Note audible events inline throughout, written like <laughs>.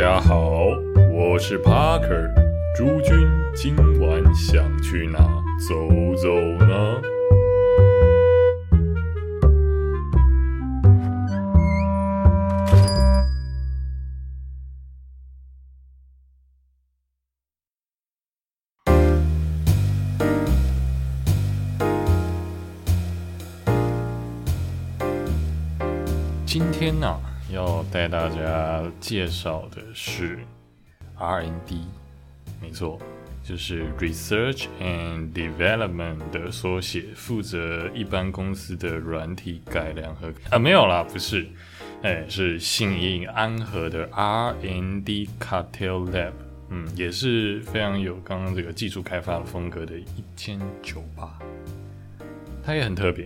家好，我是 Parker。诸君今晚想去哪走走呢？今天呢、要带大家介绍的是 R N D，没错，就是 Research and Development 的缩写，负责一般公司的软体改良和啊没有啦，不是，哎，是信义安和的 R N D Cartel Lab，嗯，也是非常有刚刚这个技术开发风格的一间酒吧，它也很特别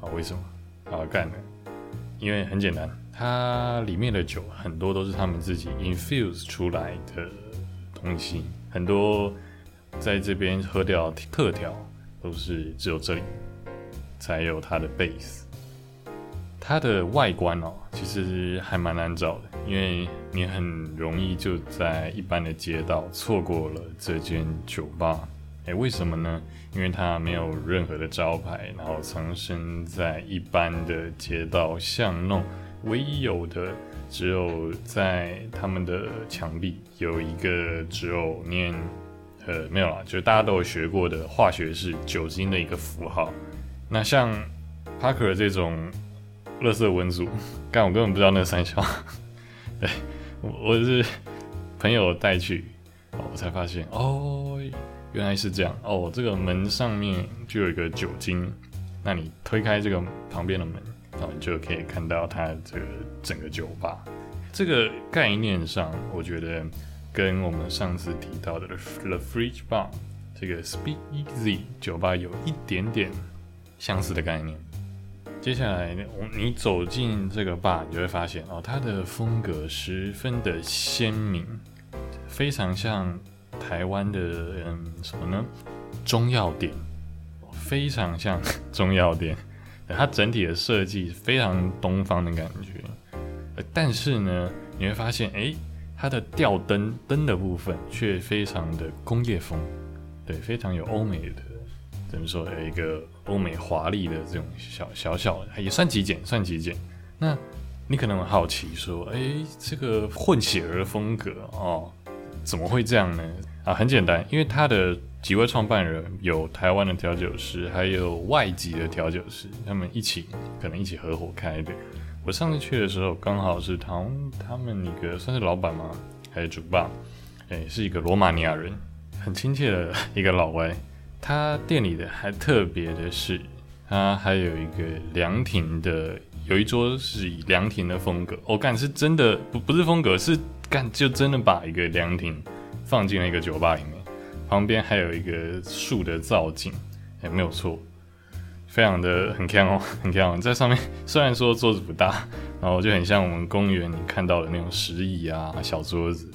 啊，为什么？好干的。因为很简单，它里面的酒很多都是他们自己 infuse 出来的东西，很多在这边喝掉特调都是只有这里才有它的 base。它的外观哦，其实还蛮难找的，因为你很容易就在一般的街道错过了这间酒吧。诶，为什么呢？因为它没有任何的招牌，然后藏身在一般的街道巷弄，唯一有的只有在他们的墙壁有一个只有念，呃，没有啦，就是大家都有学过的化学式酒精的一个符号。那像 Parker 这种垃圾文组，<laughs> 干我根本不知道那三小，对我我是朋友带去，哦我才发现哦。原来是这样哦，这个门上面就有一个酒精，那你推开这个旁边的门，然后你就可以看到它这个整个酒吧。这个概念上，我觉得跟我们上次提到的 The Fridge Bar 这个 Speak Easy 酒吧有一点点相似的概念。接下来，你走进这个 bar，你就会发现哦，它的风格十分的鲜明，非常像。台湾的嗯什么呢？中药店，非常像 <laughs> 中药店，它整体的设计非常东方的感觉。但是呢，你会发现，哎，它的吊灯灯的部分却非常的工业风，对，非常有欧美的，怎么说？有一个欧美华丽的这种小小小，也算极简，算极简。那你可能很好奇说，哎，这个混血儿风格哦。怎么会这样呢？啊，很简单，因为他的几位创办人有台湾的调酒师，还有外籍的调酒师，他们一起可能一起合伙开的。我上次去的时候，刚好是他他们一个算是老板吗？还是主办？哎，是一个罗马尼亚人，很亲切的一个老外。他店里的还特别的是，他还有一个凉亭的，有一桌是以凉亭的风格。我感是真的不不是风格是。干就真的把一个凉亭放进了一个酒吧里面，旁边还有一个树的造景，也没有错，非常的很强哦，<laughs> 很强。在上面虽然说桌子不大，然后就很像我们公园你看到的那种石椅啊，小桌子，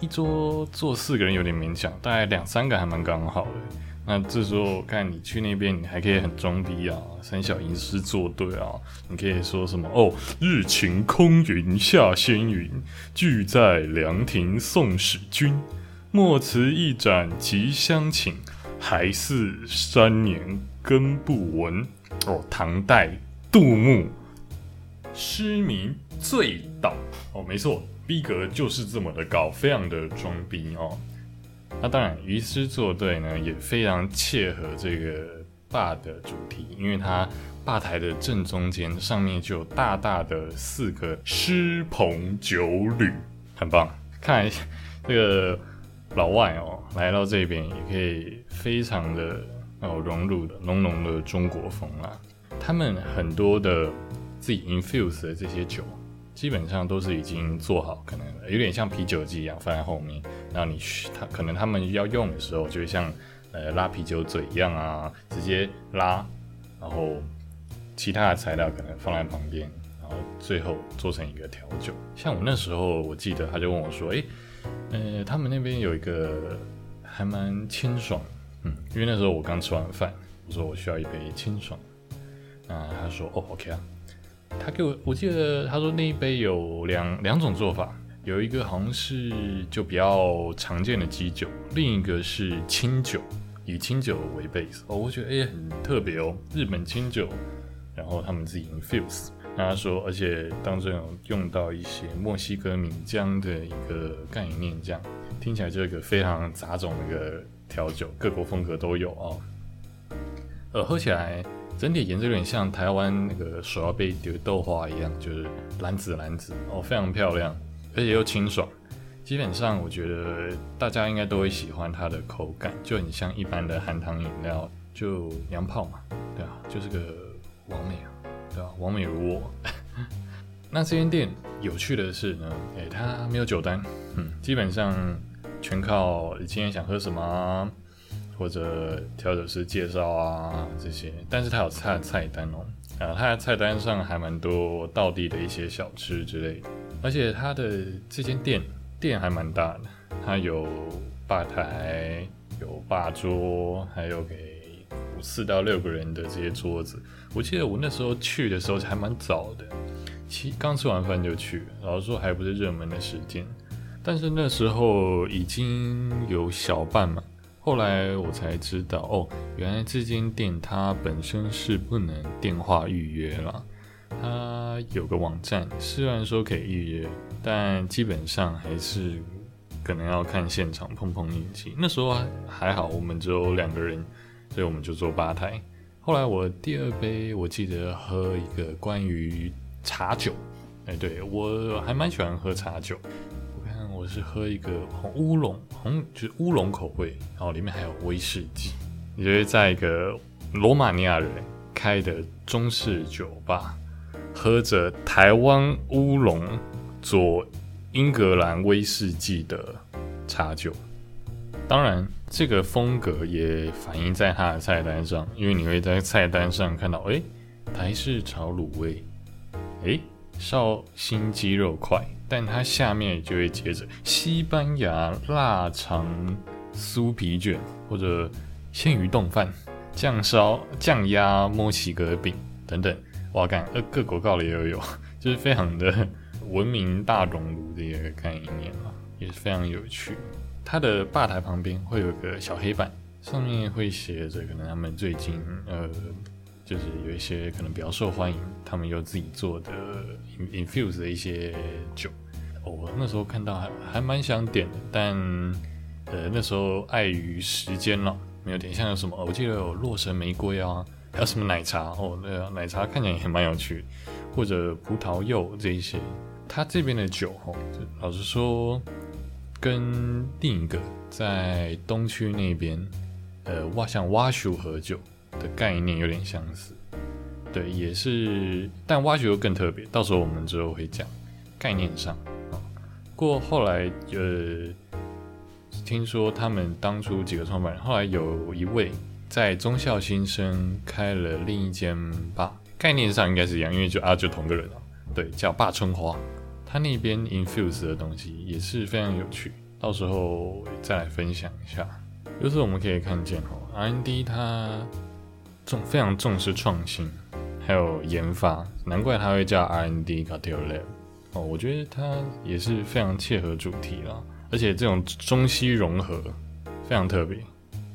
一一桌坐四个人有点勉强，大概两三个还蛮刚好的。那这时候看你去那边，你还可以很装逼啊，三小吟诗作对啊，你可以说什么哦，日晴空云下仙云，聚在凉亭送使君，莫辞一盏即相请，还似三年根不闻。哦，唐代杜牧诗名醉倒哦，没错，逼格就是这么的高，非常的装逼哦。那当然，吟诗作对呢，也非常切合这个坝的主题，因为它吧台的正中间上面就有大大的四个诗棚酒旅，很棒。看来这个老外哦来到这边也可以非常的哦融入的浓浓的中国风啦。他们很多的自己 infuse 的这些酒。基本上都是已经做好，可能有点像啤酒机一样放在后面，然后你他可能他们要用的时候，就会像呃拉啤酒嘴一样啊，直接拉，然后其他的材料可能放在旁边，然后最后做成一个调酒。像我那时候，我记得他就问我说：“诶，呃，他们那边有一个还蛮清爽，嗯，因为那时候我刚吃完饭，我说我需要一杯清爽，那他说：哦，OK 啊。”他给我，我记得他说那一杯有两两种做法，有一个好像是就比较常见的基酒，另一个是清酒，以清酒为 base 哦，我觉得哎很特别哦，日本清酒，然后他们自己 infuse，那他说，而且当中有用到一些墨西哥米浆的一个概念，这样听起来就一个非常杂种的一个调酒，各国风格都有哦，呃，喝起来。整体颜色有点像台湾那个手要被丢豆花一样，就是蓝紫蓝紫哦，非常漂亮，而且又清爽。基本上我觉得大家应该都会喜欢它的口感，就很像一般的含糖饮料，就娘炮嘛，对啊，就是个完美啊，对吧？完美如我。<laughs> 那这间店有趣的是呢，诶，它没有酒单，嗯，基本上全靠你今天想喝什么。或者调酒师介绍啊这些，但是他有菜菜单哦，啊，他的菜单上还蛮多道地的一些小吃之类的，而且他的这间店店还蛮大的，他有吧台，有吧桌，还有给四到六个人的这些桌子。我记得我那时候去的时候还蛮早的，七刚吃完饭就去，老实说还不是热门的时间，但是那时候已经有小半嘛。后来我才知道，哦，原来这间店它本身是不能电话预约了，它有个网站，虽然说可以预约，但基本上还是可能要看现场碰碰运气。那时候还好，我们只有两个人，所以我们就坐吧台。后来我第二杯，我记得喝一个关于茶酒，哎，对我还蛮喜欢喝茶酒。是喝一个红乌龙，红就是乌龙口味，然后里面还有威士忌。你觉得在一个罗马尼亚人开的中式酒吧，喝着台湾乌龙做英格兰威士忌的茶酒，当然这个风格也反映在它的菜单上，因为你会在菜单上看到，哎，台式炒卤味，哎，绍兴鸡肉块。但它下面就会接着西班牙腊肠酥皮卷，或者鲜鱼冻饭、酱烧酱鸭墨西哥饼等等。哇，干，呃，各国告的也有，就是非常的文明大熔炉的一个概念嘛，也是非常有趣。它的吧台旁边会有个小黑板，上面会写着可能他们最近呃，就是有一些可能比较受欢迎，他们有自己做的。infuse 的一些酒，我那时候看到还还蛮想点的，但呃那时候碍于时间了，没有点。像有什么，我记得有洛神玫瑰啊，还有什么奶茶哦，那个，奶茶看起来也蛮有趣，或者葡萄柚这一些。他这边的酒哦，老实说，跟另一个在东区那边，呃，挖像挖树喝酒的概念有点相似。对，也是，但挖掘又更特别，到时候我们之后会讲概念上。过后来，呃，听说他们当初几个创办人，后来有一位在中校新生开了另一间吧，概念上应该是一样，因为就啊就同个人啊，对，叫霸春花，他那边 infuse 的东西也是非常有趣，到时候再来分享一下。就是我们可以看见哦，R&D 它重非常重视创新。还有研发，难怪他会叫 R&D Cocktail Lab 哦，我觉得它也是非常切合主题啦，而且这种中西融合非常特别。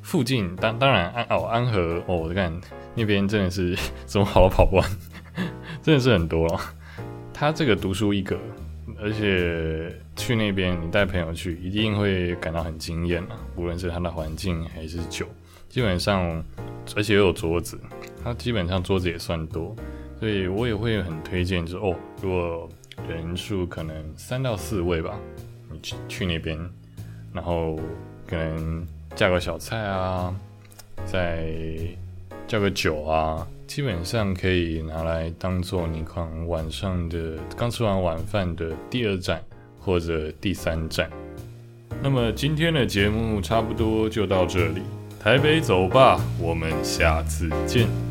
附近当当然安哦安和哦，我看那边真的是怎么跑都跑不完，<laughs> 真的是很多了。他这个独树一格，而且去那边你带朋友去，一定会感到很惊艳啊！无论是它的环境还是酒，基本上而且又有桌子。它基本上桌子也算多，所以我也会很推荐，就是哦，如果人数可能三到四位吧，你去去那边，然后可能叫个小菜啊，再叫个酒啊，基本上可以拿来当做你可能晚上的刚吃完晚饭的第二站或者第三站。那么今天的节目差不多就到这里，台北走吧，我们下次见。